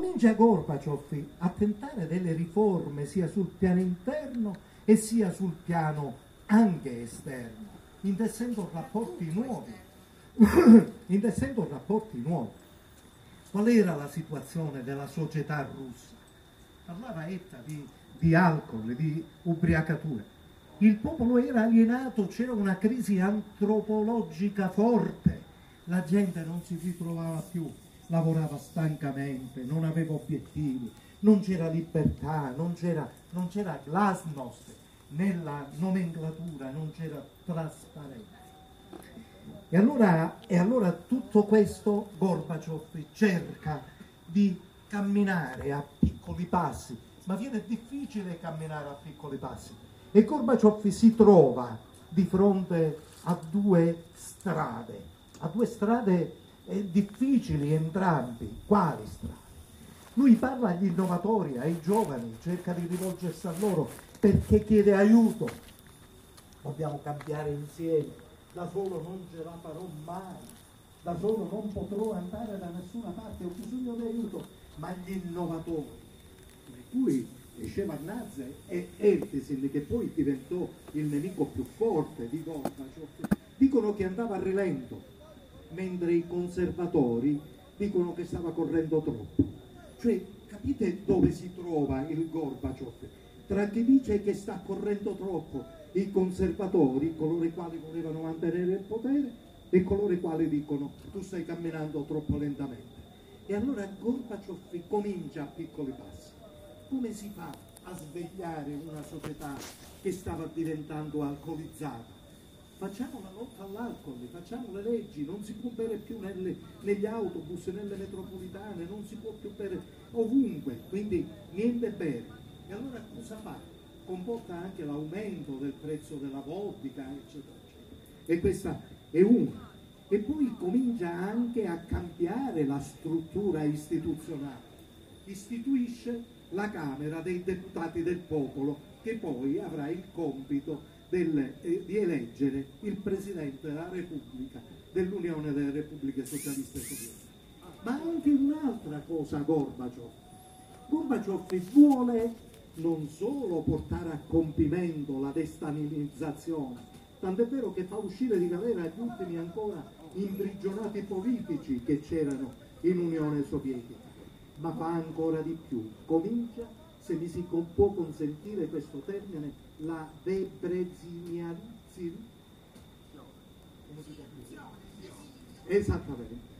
comincia Gorbaciov a tentare delle riforme sia sul piano interno e sia sul piano anche esterno, intessendo rapporti nuovi. intessendo rapporti nuovi. Qual era la situazione della società russa? Parlava Etta di, di alcol, di ubriacatura. Il popolo era alienato, c'era una crisi antropologica forte, la gente non si ritrovava più, lavorava stancamente, non aveva obiettivi, non c'era libertà, non c'era, non c'era glasnost nella nomenclatura, non c'era trasparenza. E allora, e allora tutto questo Gorbaciov cerca di camminare a piccoli passi, ma viene difficile camminare a piccoli passi. E Gorbaciov si trova di fronte a due strade, a due strade eh, difficili entrambi. Quali strade? Lui parla agli innovatori, ai giovani, cerca di rivolgersi a loro perché chiede aiuto. Dobbiamo cambiare insieme da solo non ce la farò mai, da solo non potrò andare da nessuna parte, ho bisogno di aiuto, ma gli innovatori, di cui Shevardnadze e Eltesin, che poi diventò il nemico più forte di Gorbaciov, dicono che andava a rilento, mentre i conservatori dicono che stava correndo troppo. Cioè, capite dove si trova il Gorbaciov? Tra chi dice che sta correndo troppo i conservatori, coloro i quali volevano mantenere il potere, e coloro i quali dicono tu stai camminando troppo lentamente. E allora Gorbaciov comincia a piccoli passi. Come si fa a svegliare una società che stava diventando alcolizzata? Facciamo la lotta all'alcol, facciamo le leggi, non si può bere più nelle, negli autobus, nelle metropolitane, non si può più bere ovunque, quindi niente bere. E allora cosa fa? comporta anche l'aumento del prezzo della vodka, eccetera, eccetera. E questa è una. E poi comincia anche a cambiare la struttura istituzionale. Istituisce la Camera dei Deputati del Popolo, che poi avrà il compito del, eh, di eleggere il Presidente della Repubblica, dell'Unione delle Repubbliche Socialiste Sovietiche. Ma anche un'altra cosa Gorbaciov. Gorbaciov vuole non solo portare a compimento la destalinizzazione, tant'è vero che fa uscire di galera gli ultimi ancora imprigionati politici che c'erano in Unione Sovietica, ma fa ancora di più, comincia, se mi si può consentire questo termine, la debrezinianizzazione. Esattamente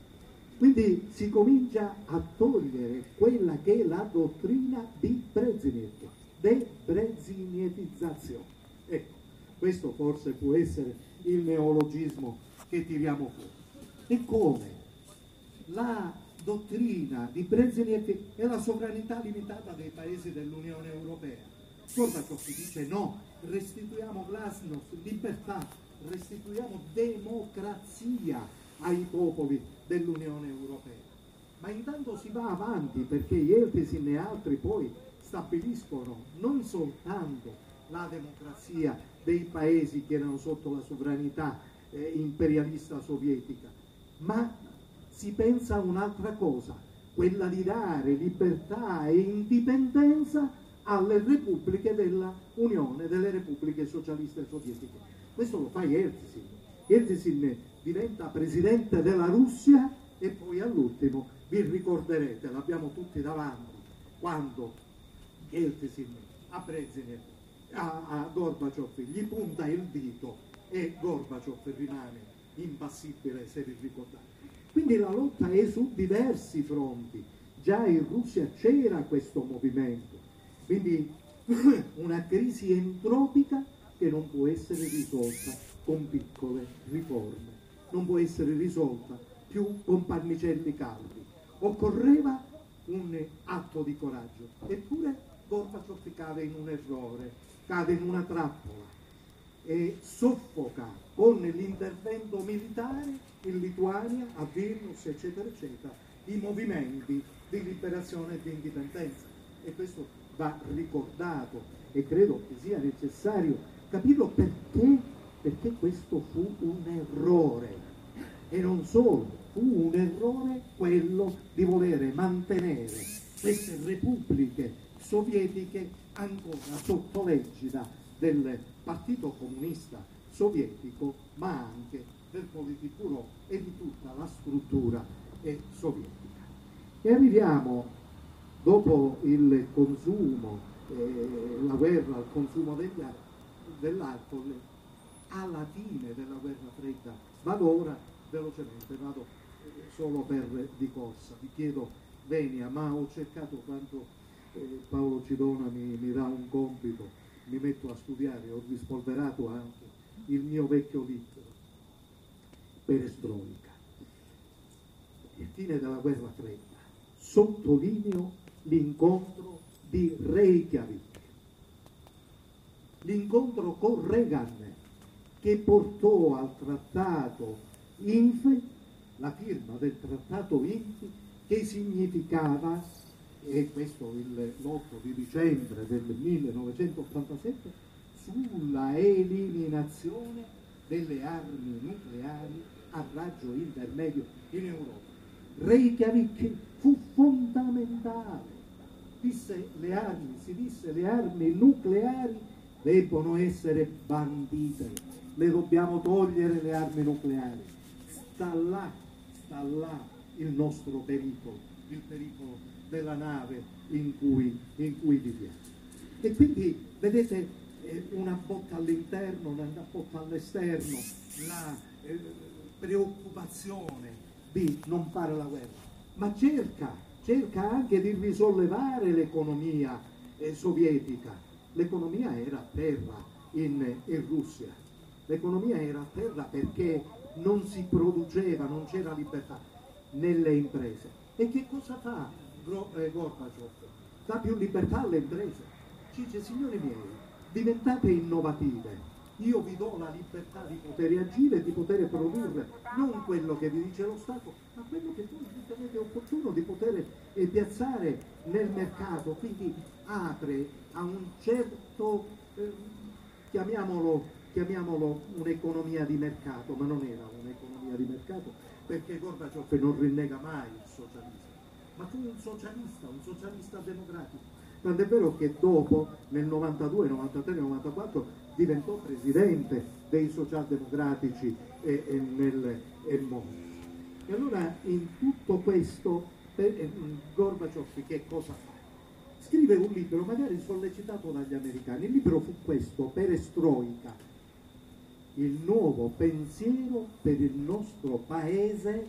quindi si comincia a togliere quella che è la dottrina di Brezhnev, debrezinietizzazione. Ecco, questo forse può essere il neologismo che tiriamo fuori. E come? La dottrina di Brezhnev è la sovranità limitata dei paesi dell'Unione Europea. Gorbaciov dice no, restituiamo glasnost, libertà, restituiamo democrazia ai popoli dell'Unione Europea. Ma intanto si va avanti perché Yeltsin e altri poi stabiliscono non soltanto la democrazia dei paesi che erano sotto la sovranità eh, imperialista sovietica, ma si pensa a un'altra cosa, quella di dare libertà e indipendenza alle repubbliche dell'Unione delle repubbliche socialiste sovietiche. Questo lo fa Yeltsin. Yeltsin diventa presidente della Russia e poi all'ultimo vi ricorderete, l'abbiamo tutti davanti, quando Yeltsin a Brezhnev, a, a Gorbaciov gli punta il dito e Gorbaciov rimane impassibile se vi ricordate. Quindi la lotta è su diversi fronti, già in Russia c'era questo movimento, quindi una crisi entropica che non può essere risolta con piccole riforme non può essere risolta più con pannicelli caldi. Occorreva un atto di coraggio. Eppure Gorbaciov cade in un errore, cade in una trappola e soffoca con l'intervento militare in Lituania, a Vilnius, eccetera, eccetera, i movimenti di liberazione e di indipendenza. E questo va ricordato e credo che sia necessario capirlo perché perché questo fu un errore. E non solo, fu un errore quello di volere mantenere queste repubbliche sovietiche ancora sotto l'egida del Partito Comunista Sovietico, ma anche del Politburo e di tutta la struttura sovietica. E arriviamo, dopo il consumo, eh, la guerra, il consumo dell'alcol, alla fine della guerra fredda. Vado ora velocemente, vado solo per di corsa. Vi chiedo venia, ma ho cercato quanto eh, Paolo Cidona mi, mi dà un compito, mi metto a studiare, ho rispolverato anche il mio vecchio libro, Perestroica. Il fine della guerra fredda. Sottolineo l'incontro di Reykjavik, l'incontro con Reagan che portò al trattato INFE la firma del trattato INFE che significava, e questo l'8 di dicembre del 1987, sulla eliminazione delle armi nucleari a raggio intermedio in Europa. Reykjavik fu fondamentale. Disse le armi, si disse le armi nucleari debbono essere bandite, le dobbiamo togliere le armi nucleari. Sta là, sta là il nostro pericolo, il pericolo della nave in cui, in cui viviamo. E quindi, vedete, eh, una botta all'interno, una botta all'esterno, la eh, preoccupazione di non fare la guerra, ma cerca, cerca anche di risollevare l'economia eh, sovietica. L'economia era a terra in, in Russia, l'economia era a terra perché non si produceva, non c'era libertà nelle imprese. E che cosa fa eh, Gorbaciov? Dà più libertà alle imprese. Ci dice, signori miei, diventate innovative, io vi do la libertà di poter agire di poter produrre non quello che vi dice lo Stato, ma quello che voi ritenete opportuno di poter eh, piazzare nel mercato, quindi apre a un certo, eh, chiamiamolo, chiamiamolo un'economia di mercato, ma non era un'economia di mercato perché Gorbaciov non rinnega mai il socialismo, ma fu un socialista, un socialista democratico Tant'è vero che dopo, nel 92, 93, 94, diventò presidente dei socialdemocratici e, e nel e mondo. E allora in tutto questo eh, Gorbaciov che cosa fa? Scrive un libro, magari sollecitato dagli americani. Il libro fu questo, Perestroica, il nuovo pensiero per il nostro paese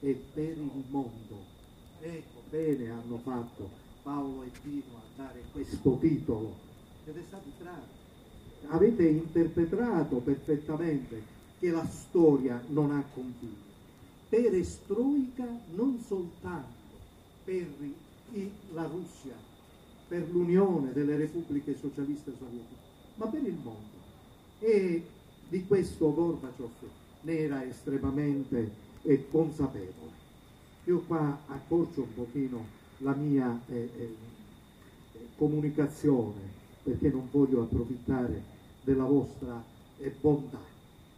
e per il mondo. Ecco, bene hanno fatto Paolo e Pino a dare questo titolo ed è stato bravo. Avete interpretato perfettamente che la storia non ha confini. Perestroica non soltanto per la Russia, per l'Unione delle Repubbliche Socialiste Sovietiche, ma per il mondo. E di questo Gorbaciov ne era estremamente eh, consapevole. Io qua accorcio un pochino la mia eh, eh, comunicazione perché non voglio approfittare della vostra eh, bontà,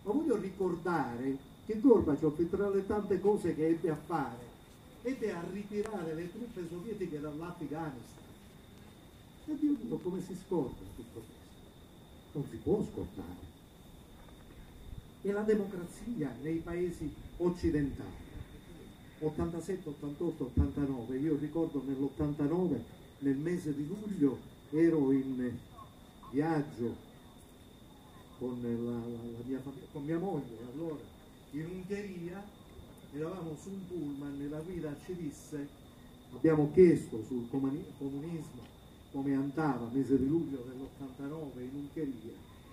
ma voglio ricordare che Gorbaciov tra le tante cose che ebbe a fare ebbe a ritirare le truppe sovietiche dall'Afghanistan. E Dio mio, come si scorda tutto questo? Non si può scordare. E la democrazia nei paesi occidentali 87, 88, 89, io ricordo nell'89, nel mese di luglio, ero in viaggio con, la, la, la mia, con mia moglie, allora in Ungheria, eravamo su un pullman e la guida ci disse, abbiamo chiesto sul comunismo come andava, mese di luglio dell'89 in Ungheria,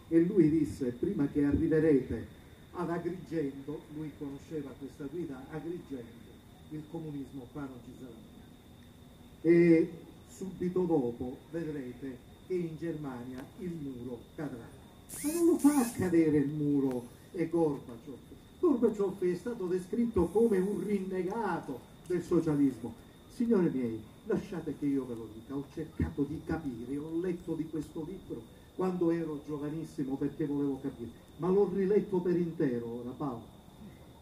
e lui disse, prima che arriverete ad Agrigento, lui conosceva questa guida Agrigento, il comunismo qua non ci sarà più. E subito dopo vedrete che in Germania il muro cadrà. Ma non lo fa cadere il muro e Gorbaciov. Gorbaciov è stato descritto come un rinnegato del socialismo. Signori miei, lasciate che io ve lo dica, ho cercato di capire, ho letto di questo libro quando ero giovanissimo perché volevo capire, ma l'ho riletto per intero ora Paolo.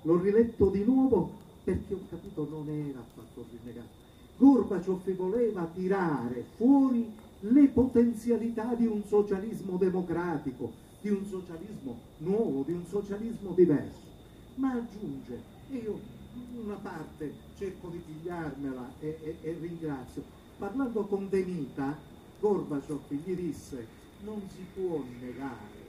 L'ho riletto di nuovo perché ho capito non era affatto rinnegato, Gorbaciov voleva tirare fuori le potenzialità di un socialismo democratico, di un socialismo nuovo, di un socialismo diverso, ma aggiunge, e io una parte cerco di pigliarmela e, e, e ringrazio, parlando con Denita, Gorbaciov gli disse non si può negare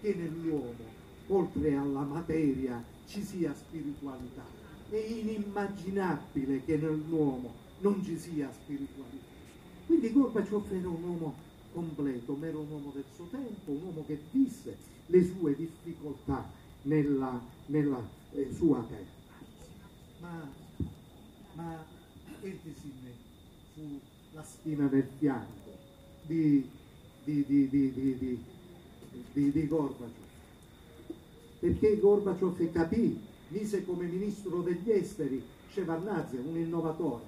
che nell'uomo, oltre alla materia, ci sia spiritualità. È inimmaginabile che nell'uomo non ci sia spiritualità. Quindi Gorbaciov era un uomo completo, ma era un uomo del suo tempo, un uomo che visse le sue difficoltà nella, nella eh, sua terra. Ma, ma Eltisin fu la spina nel fianco di, di, di, di, di Gorbaciov. Perché Gorbaciov capì, mise come ministro degli esteri Shevardnadze, un innovatore.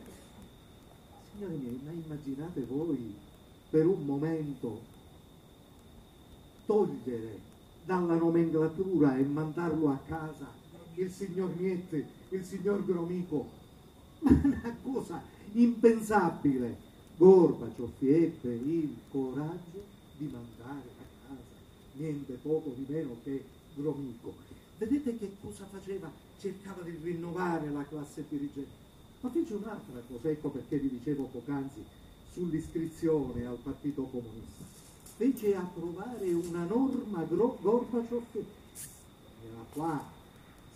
Signori miei, ma immaginate voi per un momento togliere dalla nomenclatura e mandarlo a casa il signor Miette, il signor Gromico, ma una cosa impensabile. Gorbaciov ebbe il coraggio di mandare a casa niente poco di meno che Gromico. Vedete che cosa faceva? Cercava di rinnovare la classe dirigente. Ma fece un'altra cosa, ecco perché vi dicevo poc'anzi sull'iscrizione al Partito Comunista. Fece approvare una norma Gorbaciov nella quale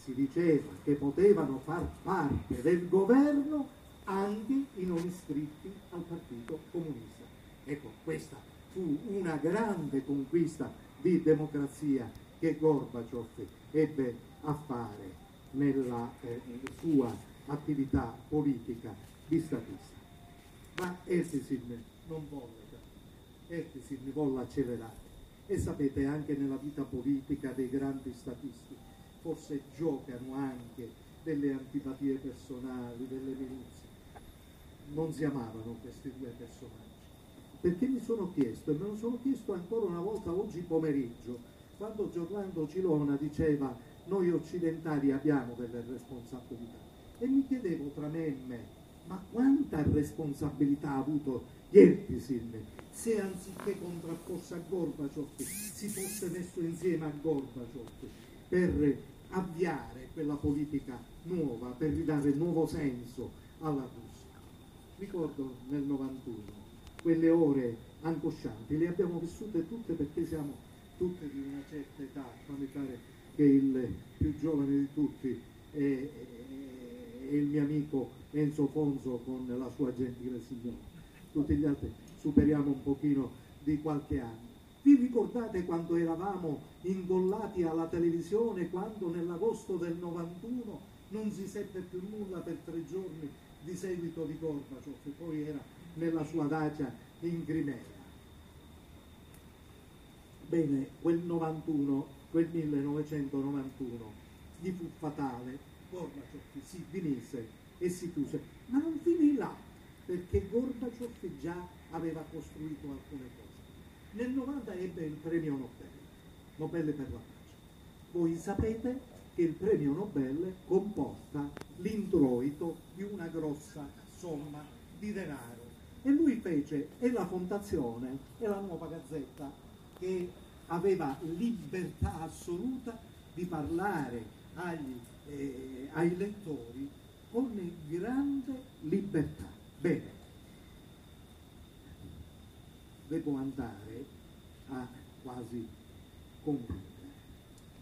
si diceva che potevano far parte del governo anche i non iscritti al Partito Comunista. Ecco, questa fu una grande conquista di democrazia che Gorbaciov ebbe a fare nella eh, sua attività politica di statista. Ma Eltisin non volle, Eltisin volle accelerare. E sapete, anche nella vita politica dei grandi statisti, forse giocano anche delle antipatie personali, delle milizie non si amavano questi due personaggi. Perché mi sono chiesto, e me lo sono chiesto ancora una volta oggi pomeriggio, quando Giorlando Cilona diceva noi occidentali abbiamo delle responsabilità. E mi chiedevo tra me e me, ma quanta responsabilità ha avuto Yeltsin se anziché contrapposto a Gorbaciov si fosse messo insieme a Gorbaciov per avviare quella politica nuova, per ridare nuovo senso alla Russia ricordo nel 91, quelle ore angoscianti, le abbiamo vissute tutte perché siamo tutte di una certa età, fammi pare che il più giovane di tutti è, è, è il mio amico Enzo Fonso con la sua gentile signora, tutti gli altri superiamo un pochino di qualche anno. Vi ricordate quando eravamo ingollati alla televisione, quando nell'agosto del 91 non si seppe più nulla per tre giorni di seguito di Gorbaciov, che poi era nella sua dacia in Crimea. Bene, quel 91, quel 1991, gli fu fatale, Gorbaciov si dimise e si chiuse, ma non finì là, perché Gorbaciov già aveva costruito alcune cose. Nel 90 ebbe il premio Nobel, Nobel per la pace. Voi sapete che il premio Nobel comporta l'introito di una grossa somma di denaro. E lui fece e la fondazione e la nuova gazzetta che aveva libertà assoluta di parlare agli, eh, ai lettori con grande libertà. Bene, devo andare a quasi concludere.